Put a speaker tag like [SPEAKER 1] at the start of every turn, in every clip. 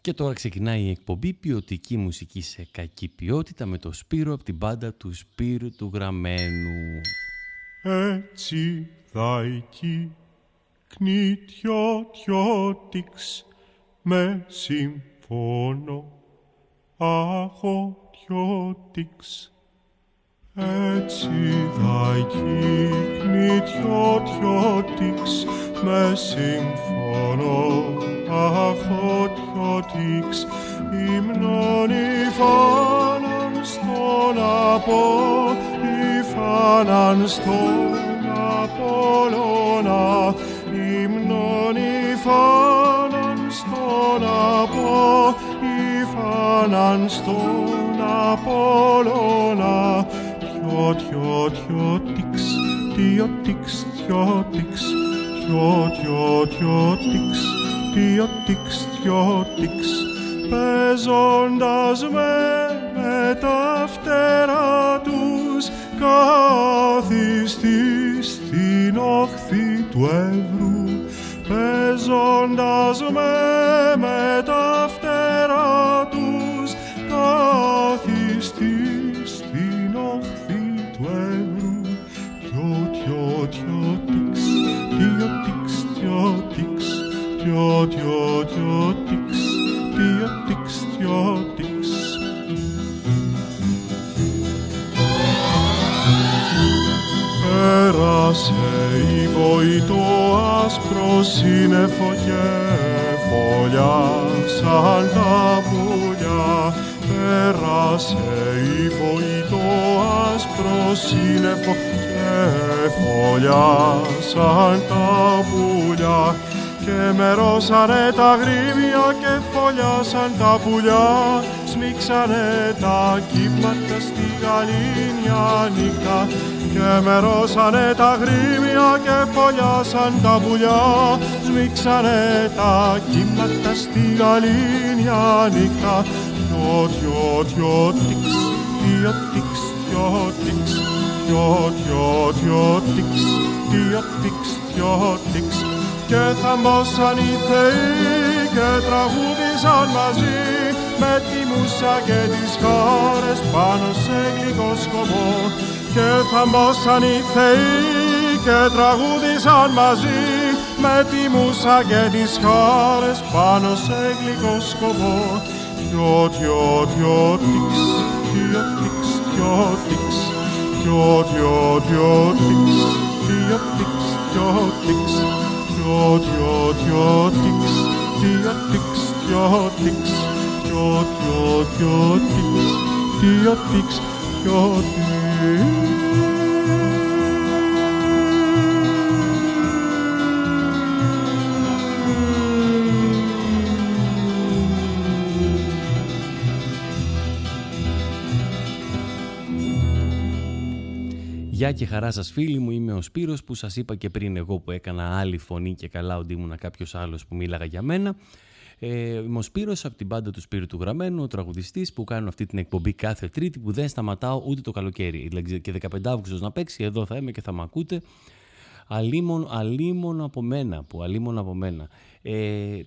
[SPEAKER 1] Και τώρα ξεκινάει η εκπομπή ποιοτική μουσική σε κακή ποιότητα με το Σπύρο από την πάντα του Σπύρου του Γραμμένου.
[SPEAKER 2] Έτσι δαϊκή κνητιώτιωτix με συμφώνο αγωτιώτιξ. Έτσι δαϊκή κνητιώτιωτix με συμφώνο αχωτιώτιξ υμνών υφάναν στον από υφάναν στον Απόλλωνα. Υμνών υφάναν στον από υφάναν στον Απόλλωνα. Τιο τιο τιο τιξ τιο τιξ τιο τιξ τιο τιο τιο τιξ τιο τιξ τιο τιξ παίζοντας με με τα φτερά τους καθιστή στην όχθη του Εύρου παίζοντας με με τα φτερά τους καθιστή στην όχθη του Εύρου. Τιο τιο τιο τιξ τιο τιο τιο τιο τιξ τιο τιξ τιο τιξ Πέρασε η βοητό άσπρο σύννεφο και φωλιάσαν τα πουλιά. Πέρασε η βοητό άσπρο σύννεφο και φωλιάσαν τα πουλιά. Και μερώσανε τα γρήμια και φωλιάσαν τα πουλιά. Σμίξανε τα κύματα στη γαλήνια νύχτα και μερώσανε τα γρήμια και φωλιάσαν τα πουλιά. Σμίξανε τα κύματα στη γαλήνια νύχτα. Τιο τιο τιο τιξ τιο τιξ τιο τιξ. Τιο τιο τιο τιξ τιο τιξ τιο τιξ και θαμπόσαν οι θεοί και τραγούδισαν μαζί με τη μουσα και τις χώρες πάνω σε γλυκό σκοπό. Και θαμπόσαν οι θεοί και τραγούδισαν μαζί με τη μουσα και τις χώρες πάνω σε γλυκό σκοπό. Τιο τιο τιο τιξ τιο τιξ τιο τιξ τιο τιο τιο τιξ τιο τιξ τιο τιξ τιο τιο τιο τιξ τιο τιξ τιο τιξ τιο τιο
[SPEAKER 1] Γεια και χαρά σας φίλοι μου, είμαι ο Σπύρος που σας είπα και πριν εγώ που έκανα άλλη φωνή και καλά ότι ήμουν κάποιος άλλος που μίλαγα για μένα. Ε, είμαι ο Σπύρος από την πάντα του Σπύρου του Γραμμένου, ο τραγουδιστής που κάνω αυτή την εκπομπή κάθε Τρίτη που δεν σταματάω ούτε το καλοκαίρι. Δηλαδή και 15 Αύγουστος να παίξει, εδώ θα είμαι και θα με ακούτε. Αλίμον, αλίμον από μένα, που αλίμον από μένα. Ε,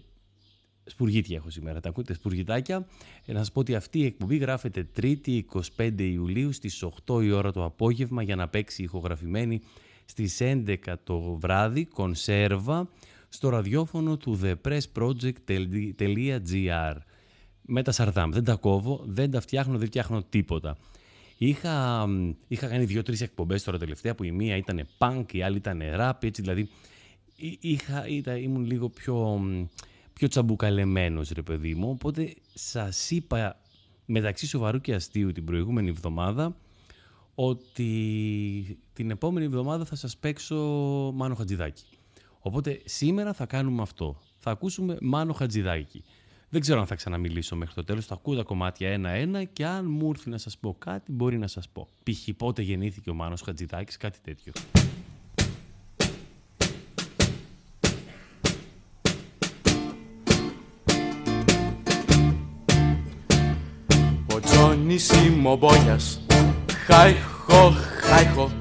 [SPEAKER 1] Σπουργίτια έχω σήμερα, τα ακούτε, σπουργιτάκια. Ε, να σας πω ότι αυτή η εκπομπή γράφεται 3η 25 Ιουλίου στις 8 η ώρα το απόγευμα για να παίξει ηχογραφημένη στις 11 το βράδυ, κονσέρβα, στο ραδιόφωνο του thepressproject.gr. Με τα Σαρδάμ, δεν τα κόβω, δεν τα φτιάχνω, δεν φτιάχνω τίποτα. Είχα, είχα κάνει δύο-τρεις εκπομπές τώρα τελευταία που η μία ήταν punk, η άλλη ήταν rap, έτσι δηλαδή είχα, ήταν, ήμουν λίγο πιο πιο τσαμπουκαλεμένος ρε παιδί μου, οπότε σας είπα μεταξύ σοβαρού και αστείου την προηγούμενη εβδομάδα ότι την επόμενη εβδομάδα θα σας παίξω Μάνο Χατζηδάκη. Οπότε σήμερα θα κάνουμε αυτό. Θα ακούσουμε Μάνο Χατζηδάκη. Δεν ξέρω αν θα ξαναμιλήσω μέχρι το τέλος. Θα ακούω τα κομμάτια ένα-ένα και αν μου έρθει να σας πω κάτι μπορεί να σας πω. Π.χ. πότε γεννήθηκε ο Μάνος Χατζηδάκης, κάτι τέτοιο.
[SPEAKER 3] Νησίμο μπόγιας Χάιχο, χάιχο,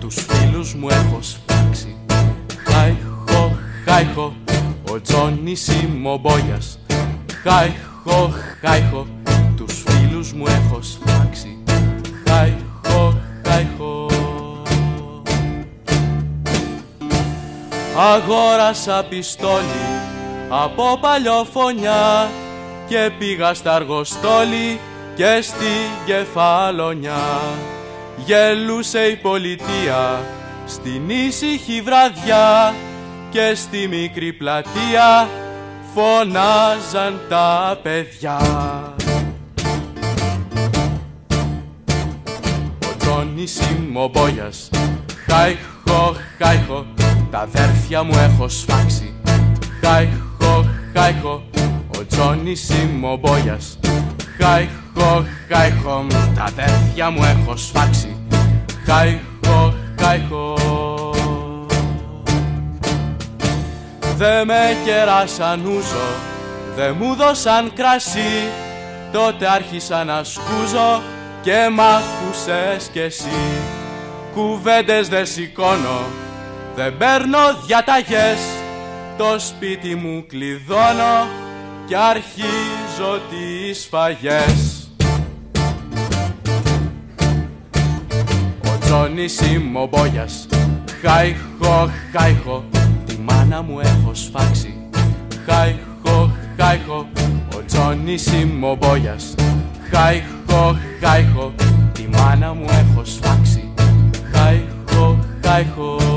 [SPEAKER 3] τους φίλους μου έχω σφάξει Χάιχο, χάιχο, ο Τζόνι Σιμομπόγιας Χάιχο χω, χάιχο Τους φίλους μου έχω σφάξει Χάιχο, χάιχο Αγόρασα πιστόλι από παλιοφωνιά και πήγα στα αργοστόλη και στη κεφαλονιά γελούσε η πολιτεία στην ήσυχη βραδιά και στη μικρή πλατεία φωνάζαν τα παιδιά. Ο Τζόνις Μπόγιας, χάιχο, χάιχο, τα αδέρφια μου έχω σφάξει. Χάιχο, χάιχο, ο Τζόνις Μπόγιας, χάιχο, χάιχο, τα αδέρφια μου έχω σφάξει. Χάιχο, χάιχο. Δε με κεράσαν ούζο, δε μου δώσαν κρασί Τότε άρχισα να σκούζω και μ' άκουσες κι εσύ Κουβέντες δεν σηκώνω, δεν παίρνω διαταγές Το σπίτι μου κλειδώνω και αρχίζω τις φαγές. Ο Τζόνις είμαι ο Μπόγιας, χάιχο, χάιχο μάνα μου έχω σφάξει. Χάιχο, χάιχο, ο Τζόνις είμαι ο Μπόγιας. Χάιχο, χάιχο, τη μάνα μου έχω σφάξει. Χάιχο, χάιχο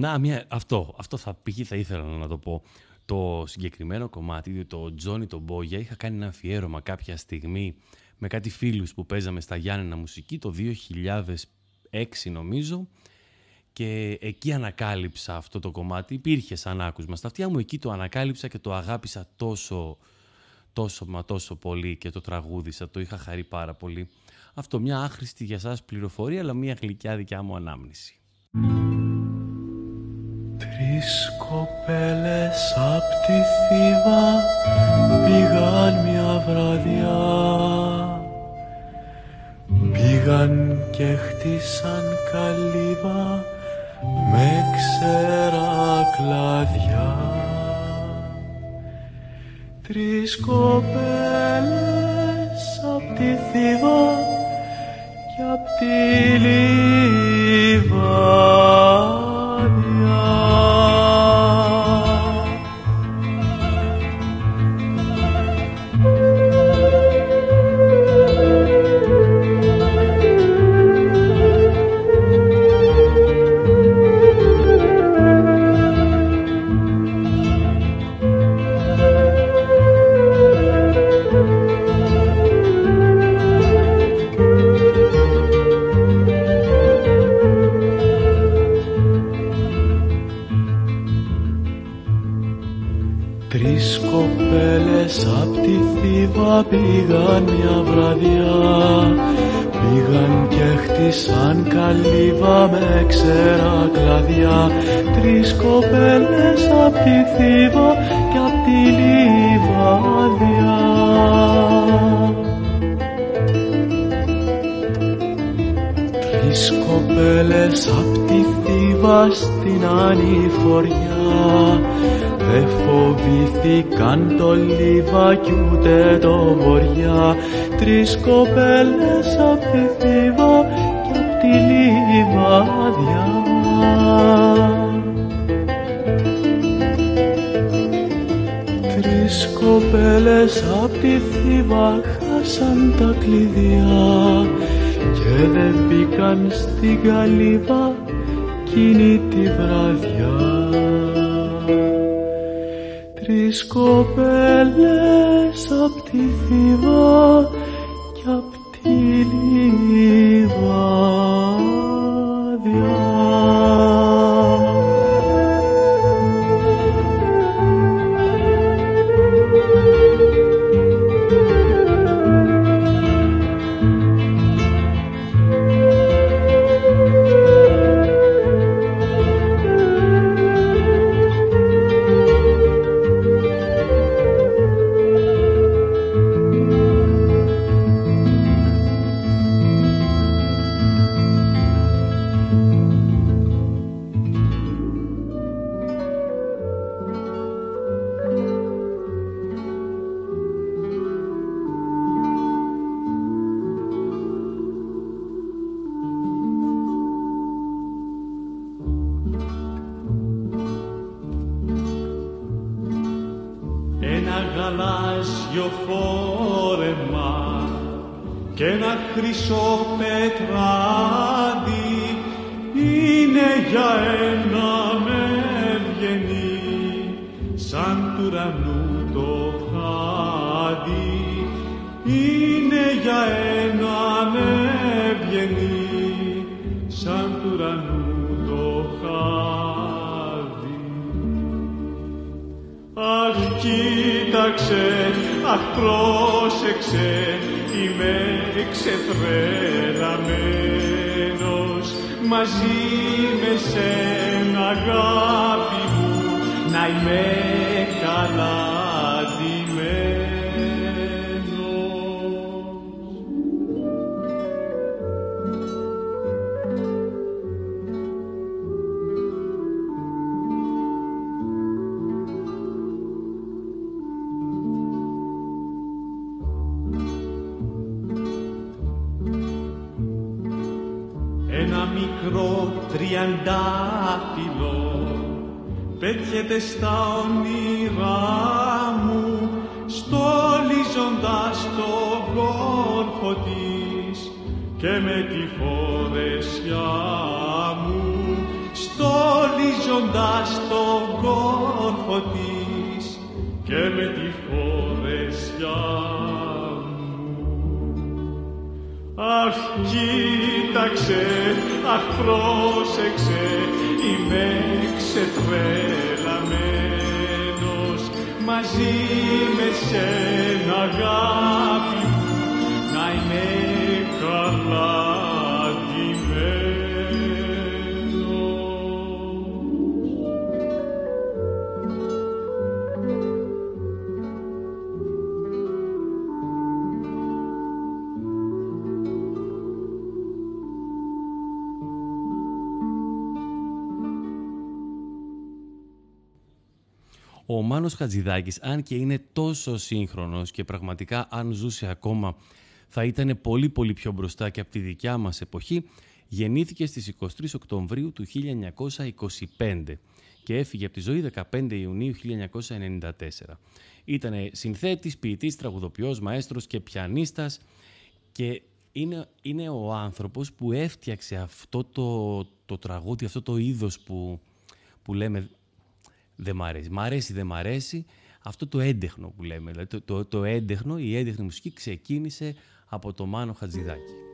[SPEAKER 1] Να, μια, αυτό, αυτό θα πήγε, θα ήθελα να το πω. Το συγκεκριμένο κομμάτι, το Τζόνι τον Μπόγια, είχα κάνει ένα αφιέρωμα κάποια στιγμή με κάτι φίλους που παίζαμε στα Γιάννενα Μουσική το 2006 νομίζω και εκεί ανακάλυψα αυτό το κομμάτι. Υπήρχε σαν άκουσμα στα αυτιά μου, εκεί το ανακάλυψα και το αγάπησα τόσο, τόσο μα τόσο πολύ και το τραγούδισα, το είχα χαρεί πάρα πολύ. Αυτό μια άχρηστη για σας πληροφορία, αλλά μια γλυκιά δικιά μου ανάμνηση.
[SPEAKER 4] Τρεις κοπέλες απ' τη Θήβα πήγαν μια βραδιά. Πήγαν και χτίσαν καλύβα με ξέρα κλαδιά. Τρεις κοπέλες απ' τη Θήβα και απ' τη Λίβα πήγαν μια βραδιά. Πήγαν και χτίσαν καλύβα με ξέρα κλαδιά. Τρεις κοπέλες απ' τη Θήβα και απ' τη Λιβαδιά. Τρεις κοπέλες απ' τη Θήβα στην ανηφοριά Δε φοβήθηκαν το λίβα κι ούτε το βοριά. Τρεις κοπέλες απ' τη θύβα κι απ' τη λιβαδιά Τρεις κοπέλες απ' τη θύβα χάσαν τα κλειδιά και δεν μπήκαν στην καλύβα εκείνη τη βραδιά τις κοπέλες απ' τη Θήβα
[SPEAKER 5] κόρφο της και με τη φορεσιά μου στολίζοντας το κόρφο της και με τη φορεσιά Αχ, κοίταξε, αχ, πρόσεξε, είμαι ξετρέλαμένος μαζί με σένα αγάπη
[SPEAKER 6] ο Μάνος Χατζηδάκης, αν και είναι τόσο σύγχρονος και πραγματικά αν ζούσε ακόμα θα ήταν πολύ πολύ πιο μπροστά και από τη δικιά μας εποχή, γεννήθηκε στις 23 Οκτωβρίου του 1925 και έφυγε από τη ζωή 15 Ιουνίου 1994. Ήταν συνθέτης, ποιητής, τραγουδοποιός, μαέστρος και πιανίστας και είναι, είναι ο άνθρωπος που έφτιαξε αυτό το, το τραγούδι, αυτό το είδος που, που λέμε δεν μ' αρέσει. Μ' αρέσει, δεν μ' αρέσει. Αυτό το έντεχνο που λέμε, δηλαδή το, το, το έντεχνο, η έντεχνη μουσική ξεκίνησε από το Μάνο Χατζηδάκη.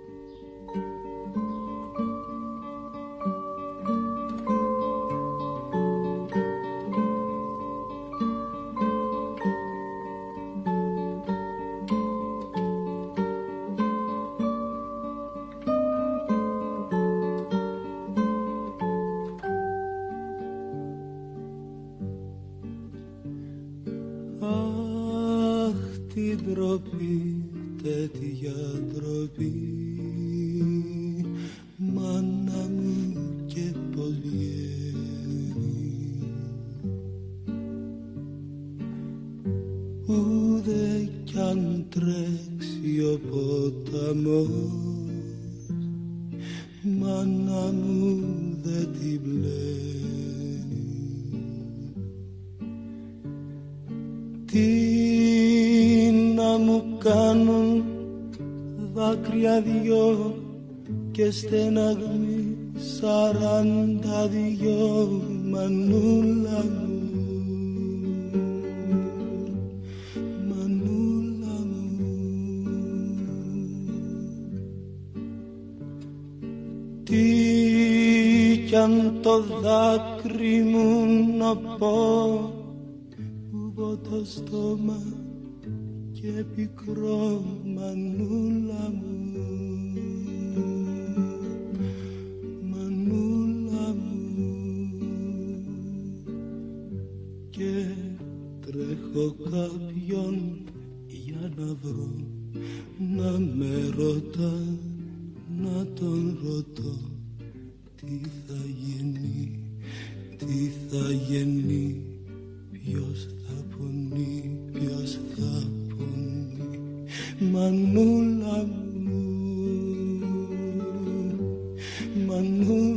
[SPEAKER 7] Να με ρωτά να τον ρωτώ τι θα γίνει, τι θα γίνει ποιος θα πονεί, ποιος θα πονεί. Μανούλα μου μανούλα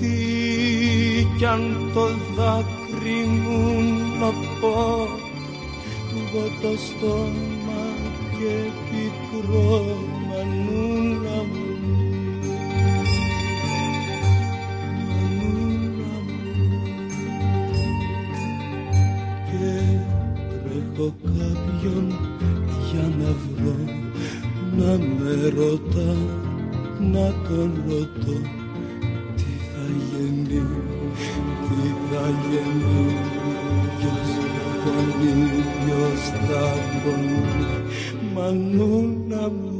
[SPEAKER 8] Τι κι αν το δάκρυ μου να πω εγώ το στόμα και πικρό μανούλα μου. Μανούλα μου και τρέχω κάποιον για να βρω να με ρωτά να τον ρωτώ θα πονεί μανούλα μου μανούλα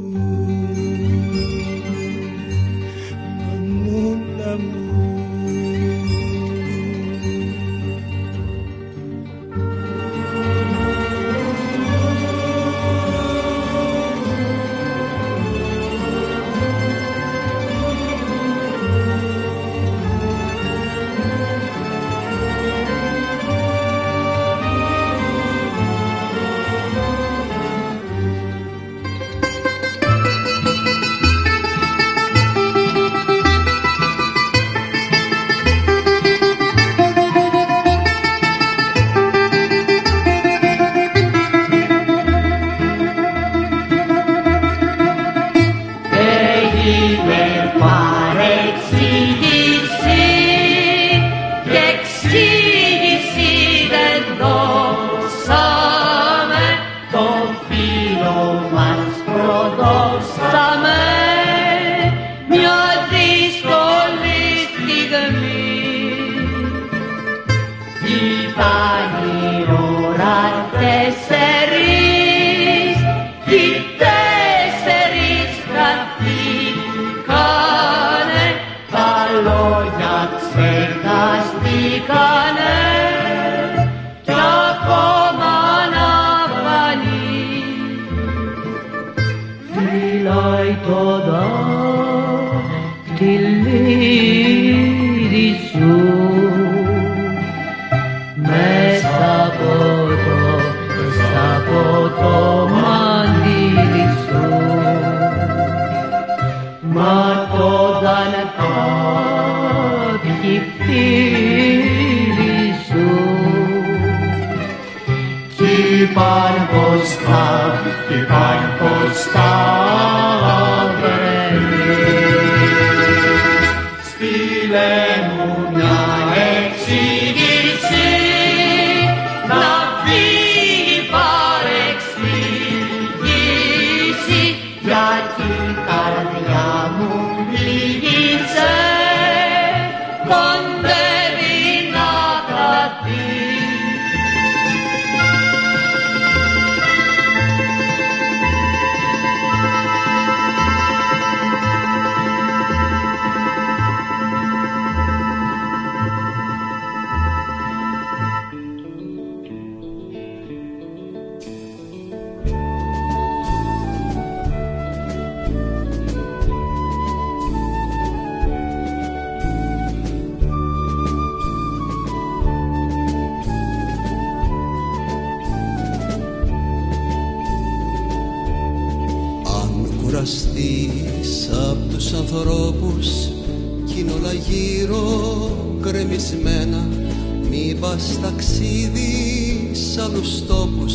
[SPEAKER 8] μη πας ταξίδις σ' άλλους τόπους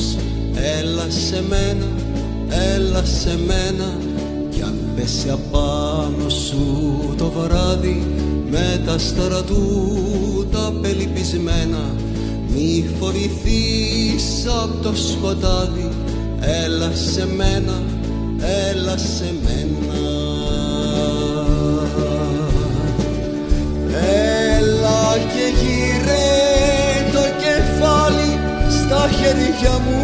[SPEAKER 8] έλα σε μένα, έλα σε μένα κι αν πέσει απάνω σου το βράδυ με τα άστερα του τα πελυπισμένα μη φοβηθείς απ' το σκοτάδι. Έλα σε μένα, έλα σε μένα
[SPEAKER 9] Παιδιά μου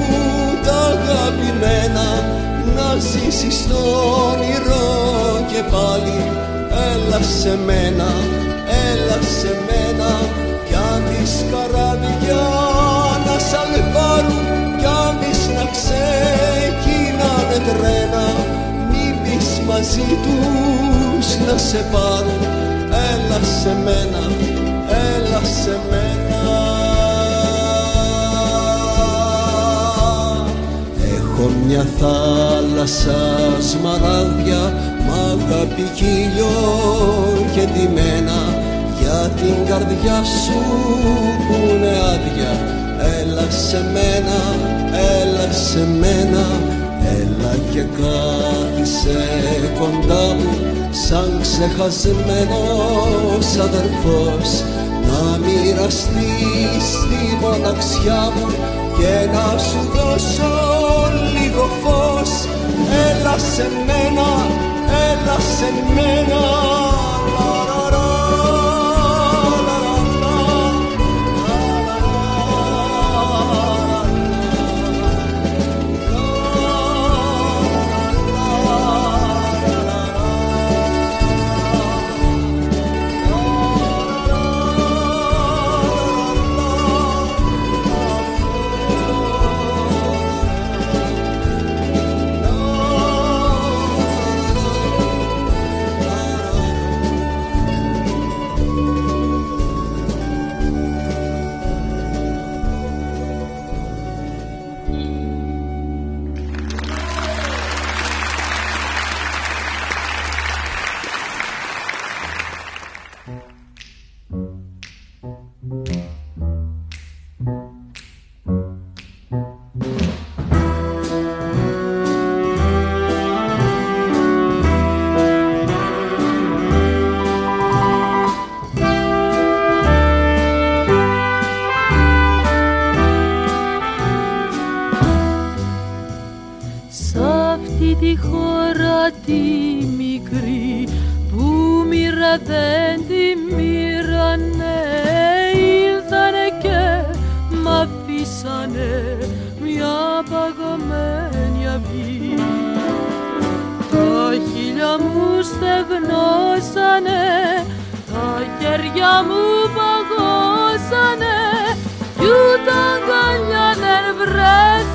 [SPEAKER 9] τα αγαπημένα Να ζήσεις το όνειρο και πάλι Έλα σε μένα, έλα σε μένα. Κι αν τις καράβια να σ' αλβάρουν Κι αν τις να ξεκινάνε τρένα Μην πεις μαζί τους να σε πάρουν. Έλα σε μένα, έλα σε μένα μια θάλασσα σμαράγδια μ' αγάπη χίλιο και ντυμένα για την καρδιά σου που είναι άδεια. Έλα σε μένα, έλα σε μένα έλα και κάθισε κοντά μου σαν ξεχασμένος αδερφός να μοιραστείς τη μοναξιά μου και να σου δώσω λίγο φως. Έλα σε μένα, έλα σε μένα
[SPEAKER 10] αυτή τη χώρα τη μικρή που μοίρα δεν τη μοίρανε. Ήλθανε και μ' αφήσανε μια παγωμένη αυγή. Τα χείλια μου στεγνώσανε τα χέρια μου παγώσανε κι ούτε αγκαλιά δεν βρέθηκε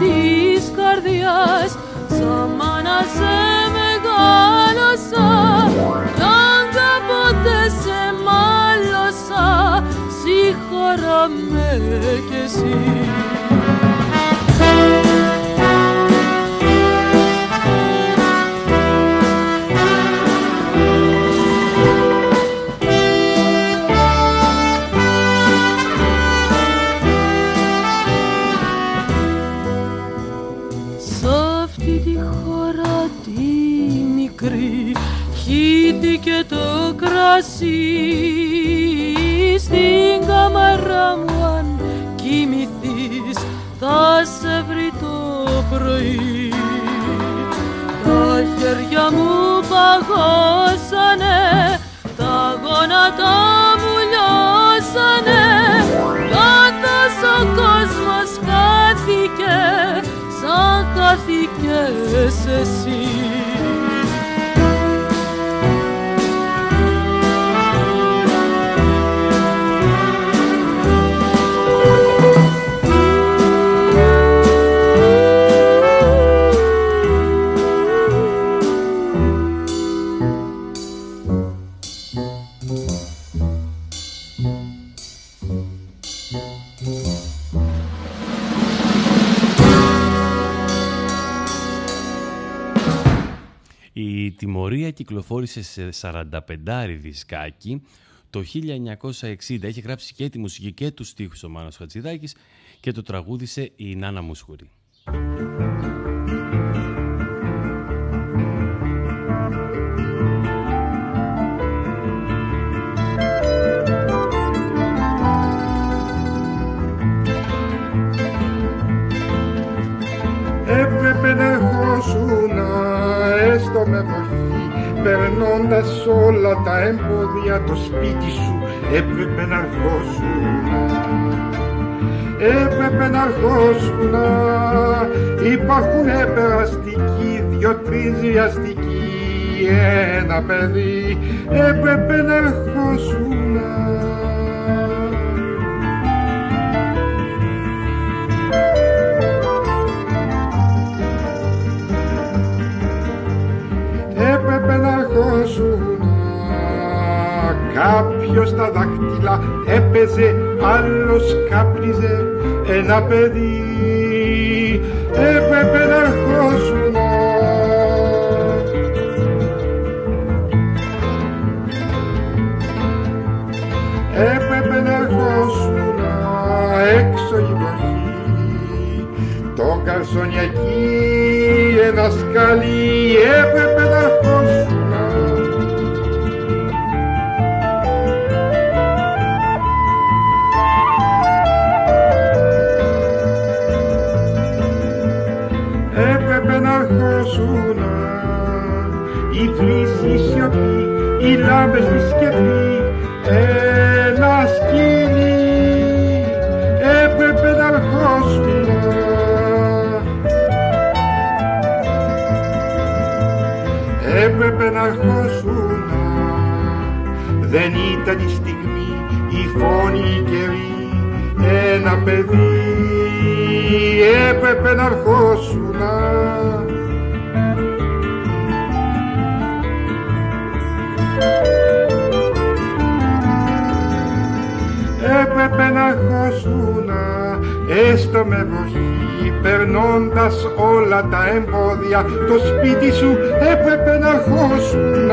[SPEAKER 10] της καρδιάς σαν μάνα σε μεγάλωσα κι αν κάποτε σε μάλωσα συγχώρα με κι εσύ χύθηκε το κρασί στην καμαρά μου αν κοιμηθείς θα σε βρει το πρωί. Τα χέρια μου παγώσανε τα γόνατα μου λιώσανε. Καθώς ο κόσμος χάθηκε σαν χάθηκες εσύ
[SPEAKER 1] τιμωρία κυκλοφόρησε σε 45 δισκάκι το 1960. Έχει γράψει και τη μουσική και τους στίχους ο Μάνος Χατζηδάκης και το τραγούδισε η Νάνα Μουσχουρή.
[SPEAKER 11] Έπρεπε να ερχόσουνα έστω με βροχή περνώντας όλα τα εμπόδια το σπίτι σου έπρεπε να ερχόσουνα έπρεπε να ερχόσουνα υπάρχουν περαστικοί δυο-τρεις βιαστικοί ένα παιδί. Έπρεπε να ερχόσουνα Κάποιος τα δάχτυλα έπαιζε, άλλος κάπνιζε ένα παιδί. Έπρεπε να ερχόσουν. Έπρεπε να ερχόσουν έξω η βροχή. Το καρσονιακή ένα σκαλί έπρεπε λάμπες στη σκεπή ένα σκηνή έπρεπε να ερχόσουν έπρεπε να ερχόσουν δεν ήταν η στιγμή η φόνη η καιρή ένα παιδί έπρεπε να ερχόσουν με βροχή περνώντας όλα τα εμπόδια το σπίτι σου έπρεπε να ερχόσουν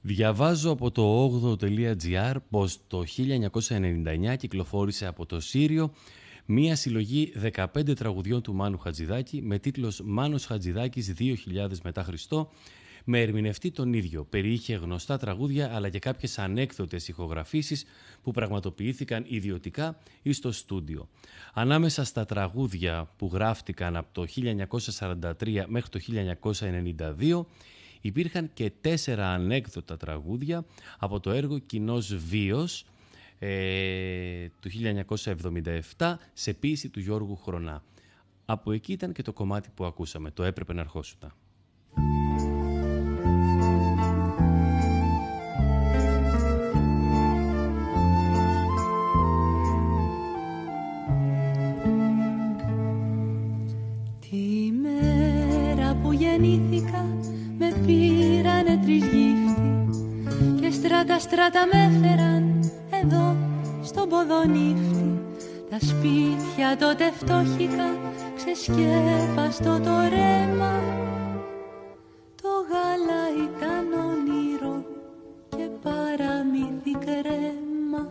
[SPEAKER 1] Διαβάζω από το 8.gr πως το 1999 κυκλοφόρησε από το Σύριο μία συλλογή 15 τραγουδιών του Μάνου Χατζηδάκη με τίτλος «Μάνος Χατζηδάκης 2000 μετά Χριστό» με ερμηνευτή τον ίδιο. Περιείχε γνωστά τραγούδια αλλά και κάποιες ανέκδοτες ηχογραφήσεις που πραγματοποιήθηκαν ιδιωτικά ή στο στούντιο. Ανάμεσα στα τραγούδια που γράφτηκαν από το 1943 μέχρι το 1992 υπήρχαν και τέσσερα ανέκδοτα τραγούδια από το έργο «Κοινός Βίος» ε, του 1977 σε ποίηση του Γιώργου Χρονά. Από εκεί ήταν και το κομμάτι που ακούσαμε, το «Έπρεπε να αρχόσουνα».
[SPEAKER 12] Τη μέρα που γεννήθηκα με πήρανε τρεις γύφτη και στράτα στράτα με έφεραν εδώ στον ποδονύφτη. Τα σπίτια τότε φτώχικα ξεσκέπαστο το ρέμα. Το γάλα ήταν όνειρο και παραμύθι κρέμα.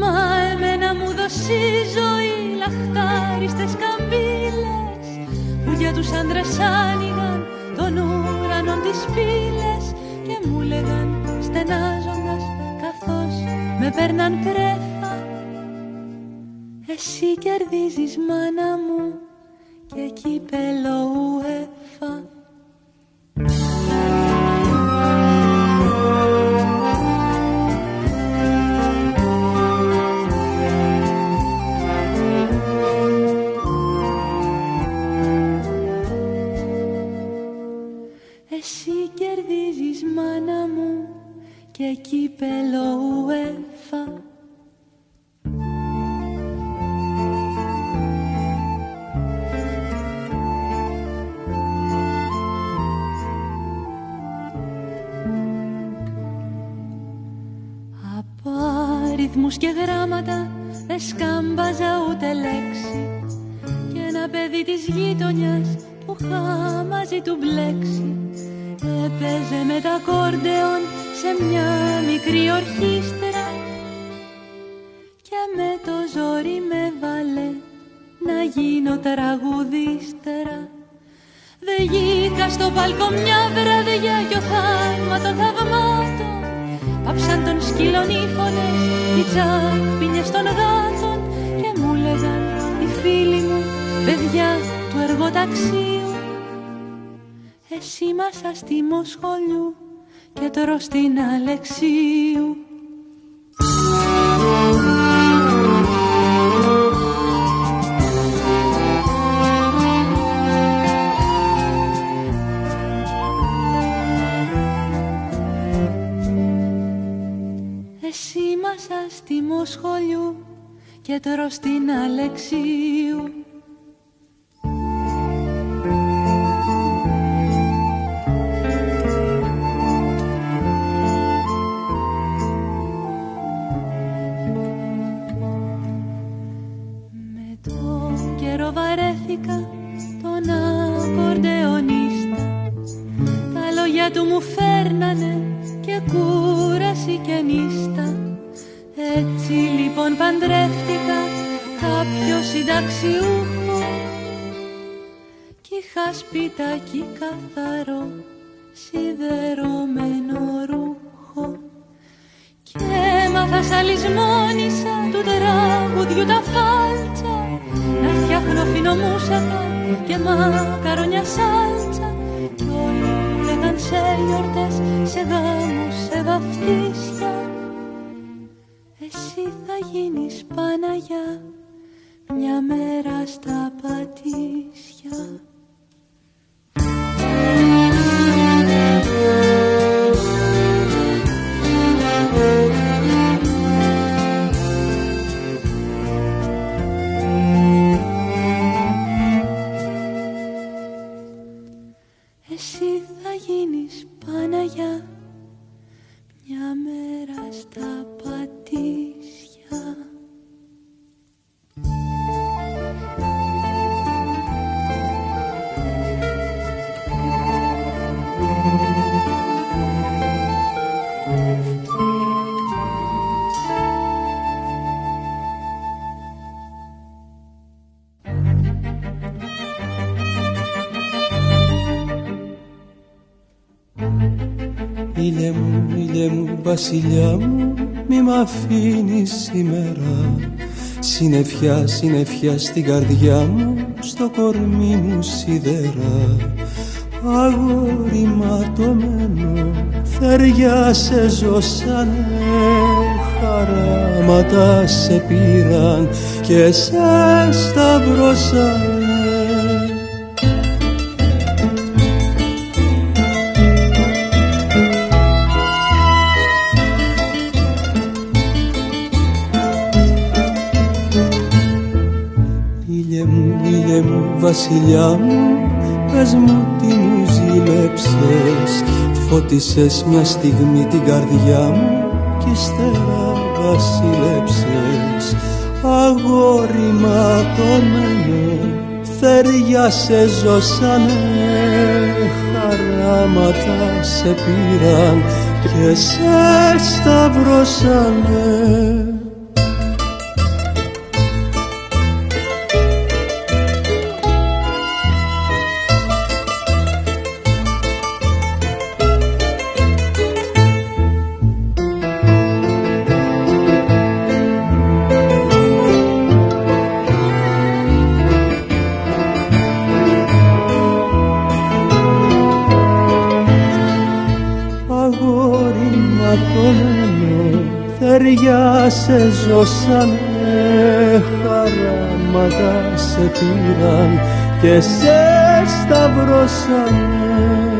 [SPEAKER 12] Μα εμένα μου δώσει η ζωή λαχτάριστες καμπύλες. Που για τους άντρες άνοιγαν των ουρανών τις πύλες και μου λέγαν στενάζοντας καθώς με παίρναν πρέφα εσύ κερδίζεις μάνα μου και κύπελο UEFA. Εσύ κερδίζεις μάνα μου και κύπελο UEFA
[SPEAKER 13] αριθμούς και γράμματα δεν σκάμπαζα ούτε λέξη. Και ένα παιδί της γείτονιας που είχα μαζί του μπλέξει. Έπαιζε με τα κόρντεον σε μια μικρή ορχήστρα. Και με το ζόρι με βάλε να γίνω τραγουδίστερα Δε γήκα στο παλκό μια βραδιά κι ο θαύμα των θαυμάτων. Πάψαν τον σκύλων οι φωνές, οι τσάπινες των γάτων Και μου λέγαν οι φίλοι μου, παιδιά του εργοταξίου Εσύ μας αστήμο σχολιού και τρως την Αλεξίου σχολιού και τρως την Αλεξίου. Συνταξιούχο κι είχα σπιτάκι καθαρό σιδερωμένο ρούχο. Και έμαθα σαλισμόνισα του τραγουδιού τα φάλτσα να φτιάχνω φινομούσακα και μακαρόνια σάλτσα. Κι όλοι λέγαν σε γιορτές, σε γάμους, σε βαφτίσια εσύ θα γίνεις Παναγιά μια μέρα στα πατήσια
[SPEAKER 4] βασιλιά μου, μη μ' αφήνεις σήμερα. Συνεφιά, συνεφιά στην καρδιά μου, στο κορμί μου σιδερά. Αγόρι ματωμένο, θεριά σε ζώσανε Χαράματα σε πήραν και σε σταυρώσανε βασιλιά μου Πες μου τι μου ζήλεψες Φώτισες μια στιγμή την καρδιά μου Κι ύστερα βασίλεψες Αγόρι ματωμένο Θεριά σε ζώσανε. Χαράματα σε πήραν Και σε σταυρώσανε σε ζώσανε χαράματα σε πήραν και σε σταυρώσανε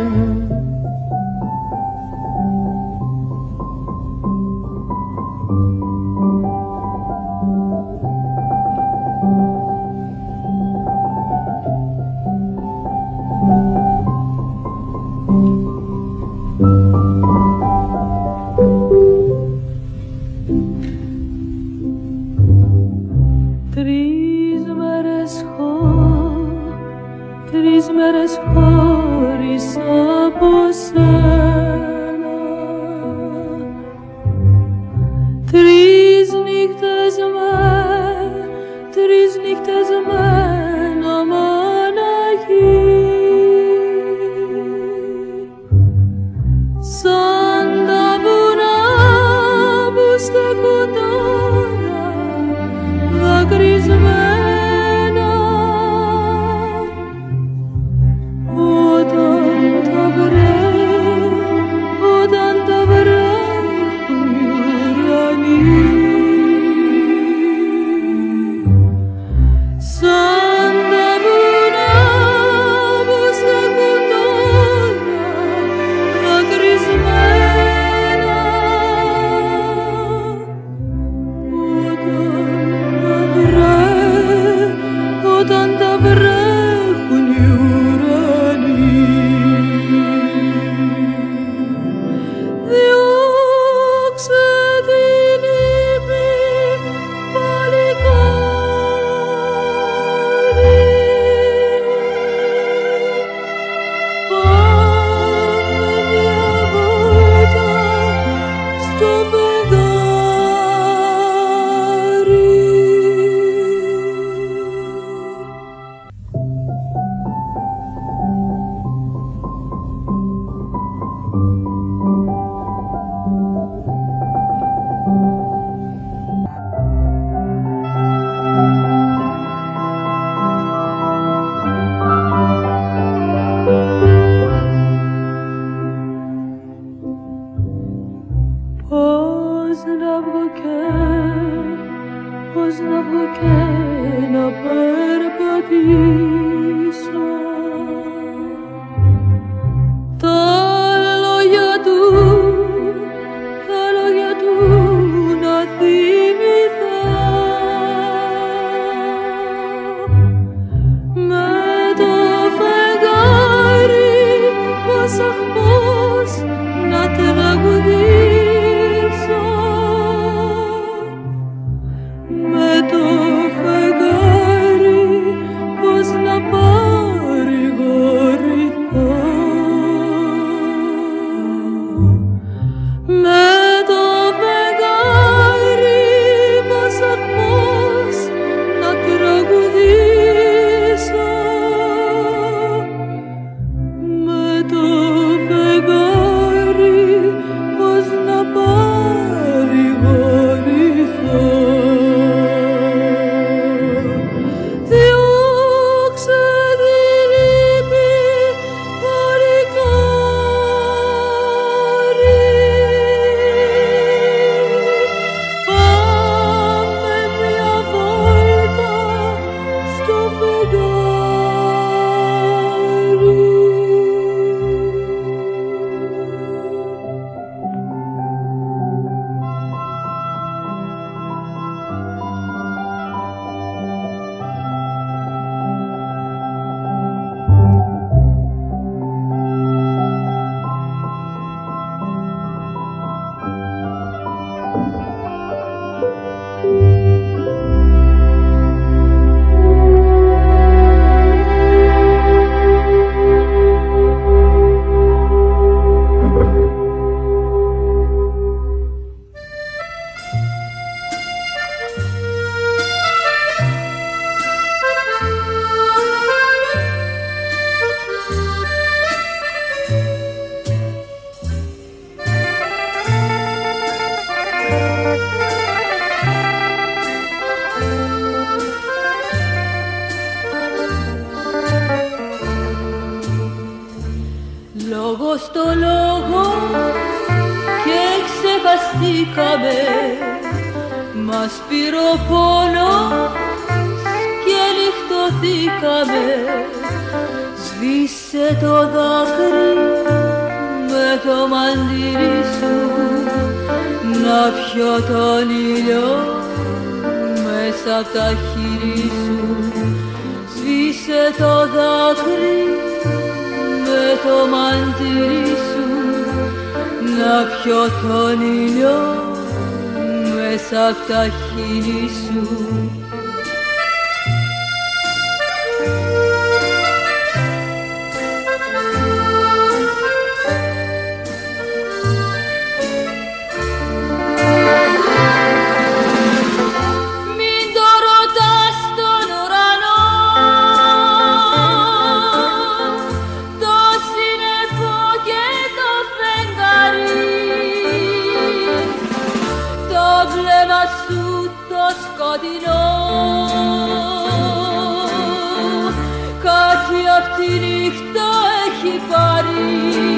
[SPEAKER 12] σου το σκοτεινό κάτι απ' τη νύχτα έχει πάρει.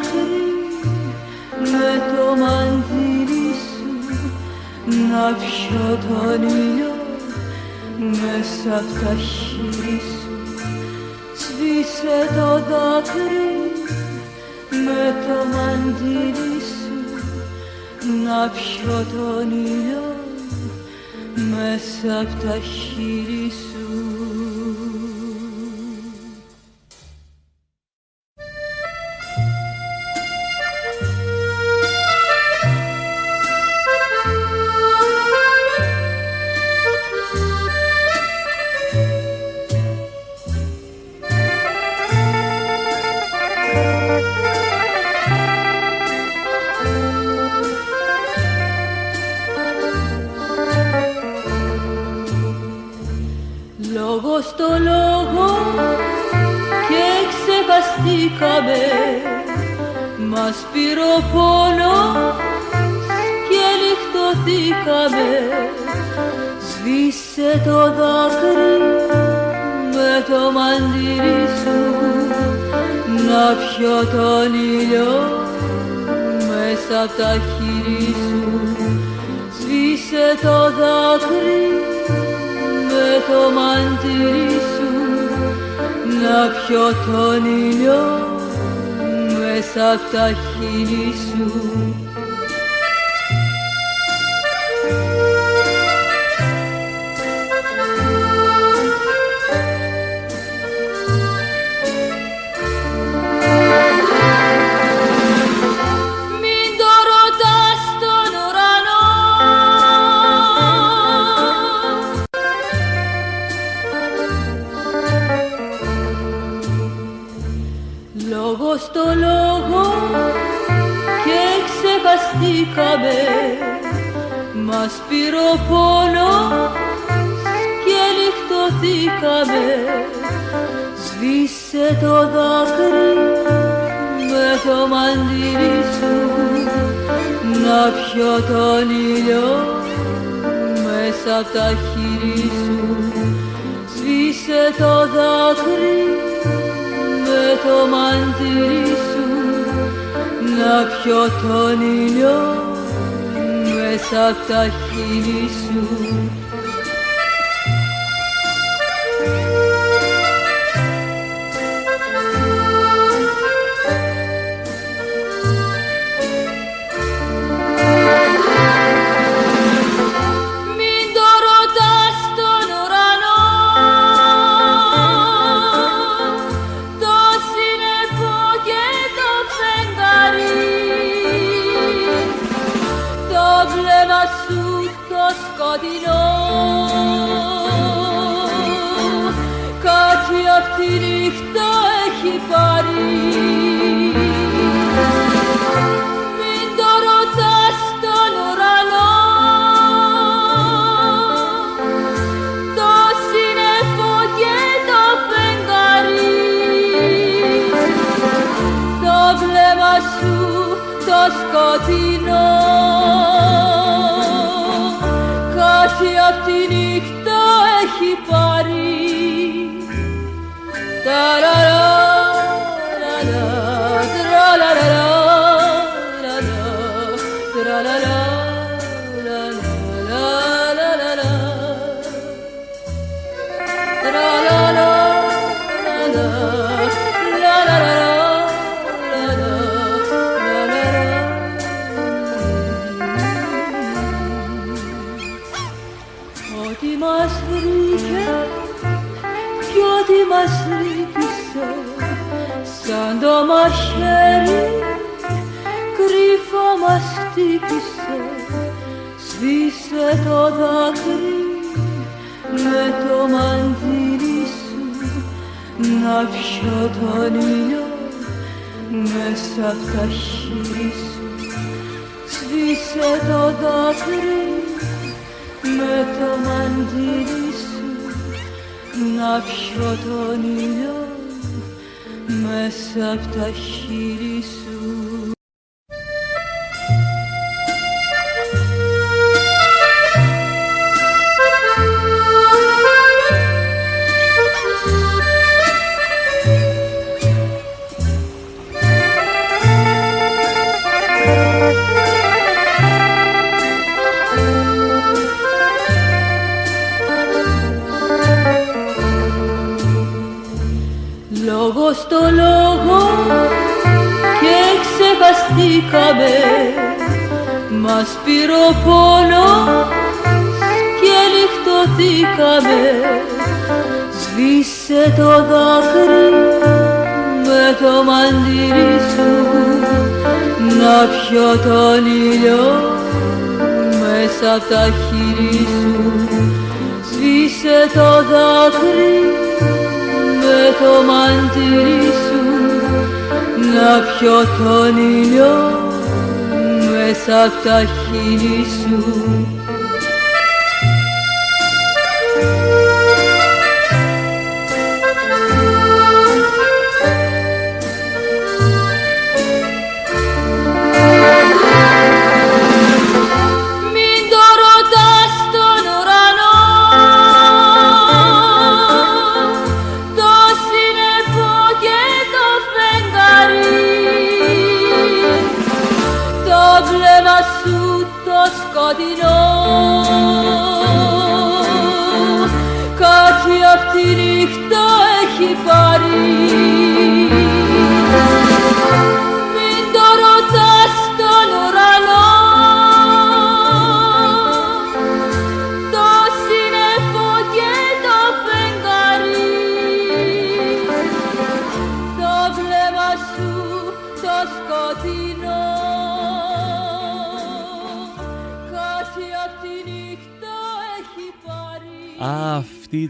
[SPEAKER 12] Δάκρυ με το μαντίλι σου να πιω τον ήλιο μέσα απ' τα χείλη σου. Σβήσε το δάκρυ με το μαντίλι σου. Να πιω τον ήλιο μέσα απ' τα χείλη σου τα χείλη σου. Μην το ρωτάς τον ουρανό. Λόγος στο λόγο και ξεχαστήκαμε Μας πήρε ο πόνος και λιχτωθήκαμε Σβήσε το δάκρυ με το μαντήρι σου. Να πιω τον ήλιο μέσα απ' τα χείλη σου. Σβήσε το δάκρυ με το μαντήρι σου να πιω τον ήλιο μέσα απ' τα χείλη σου Κάτι απ' τη νύχτα έχει πάρει. Ταραρά, σαν το μαχαίρι κρύφα μας χτύπησε σβήσε το δάκρυ με το μαντήρι σου να πιω τον ήλιο μέσα απ' τα χείλη σου. Σβήσε το δάκρυ με το μαντήρι σου να πιω τον ήλιο μέσα απ' τα χείλη σου ξεχαστήκαμε Μας πήρε ο πόνος και λιχτωθήκαμε Σβήσε το δάκρυ με το μαντήρι σου. Να πιω τον ήλιο μέσα απ' τα χείλη σου. Σβήσε το δάκρυ με το μαντήρι σου να πιω τον ήλιο μέσα απ' τα χείλη σου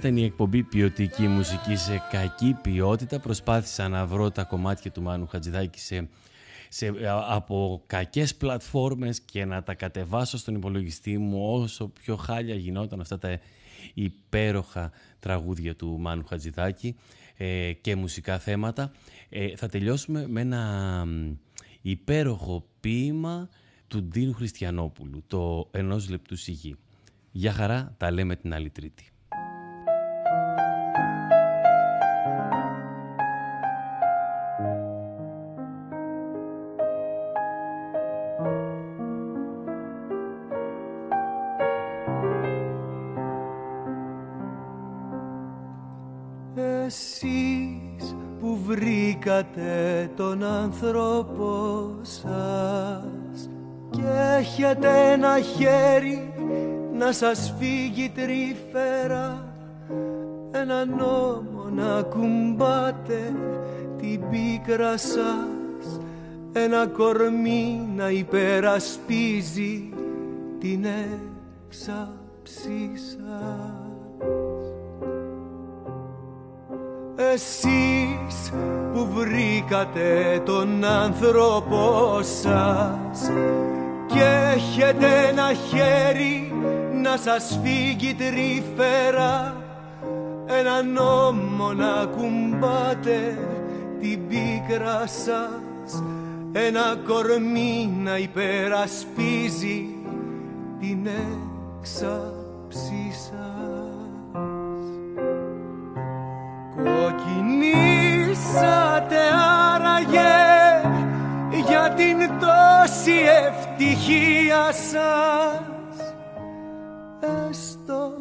[SPEAKER 1] ήταν η εκπομπή ποιοτική μουσική σε κακή ποιότητα. Προσπάθησα να βρω τα κομμάτια του Μάνου Χατζηδάκη σε, σε, α- από κακές πλατφόρμες και να τα κατεβάσω στον υπολογιστή μου όσο πιο χάλια γινόταν αυτά τα υπέροχα τραγούδια του Μάνου Χατζηδάκη ε, και μουσικά θέματα. Ε, θα τελειώσουμε με ένα μ, υπέροχο ποίημα του Ντίνου Χριστιανόπουλου, το «Ενός λεπτού σιγή». Για χαρά, τα λέμε την άλλη Τρίτη.
[SPEAKER 6] Βρήκατε τον άνθρωπο σας και έχετε ένα χέρι να σας φύγει τρυφέρα ένα νόμο να κουμπάτε την πίκρα σας. Ένα κορμί να υπερασπίζει την έξαψή σας Εσείς που βρήκατε τον άνθρωπο σας και έχετε ένα χέρι να σας φύγει τρυφέρα ένα νόμο να κουμπάτε την πίκρα σας ένα κορμί να υπερασπίζει ευτυχία σας. Έστω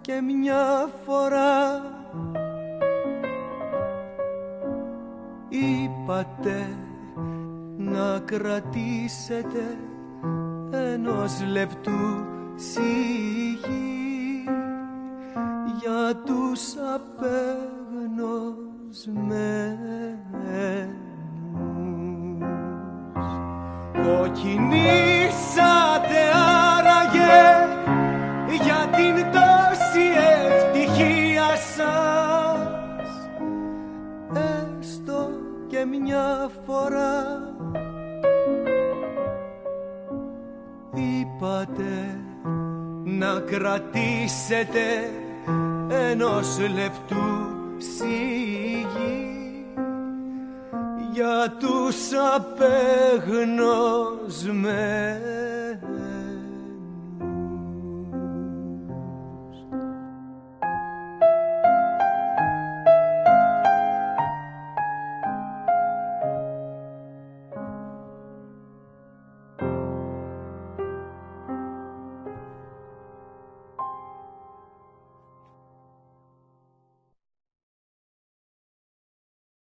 [SPEAKER 6] και μια φορά. Είπατε να κρατήσετε ενός λεπτού σιγή για τους απέγνωσους Κοκκινήσατε άραγε για την τόση ευτυχία σας. Έστω και μια φορά. Είπατε να κρατήσετε ενός λεπτού σιγή για τους απεγνωσμένους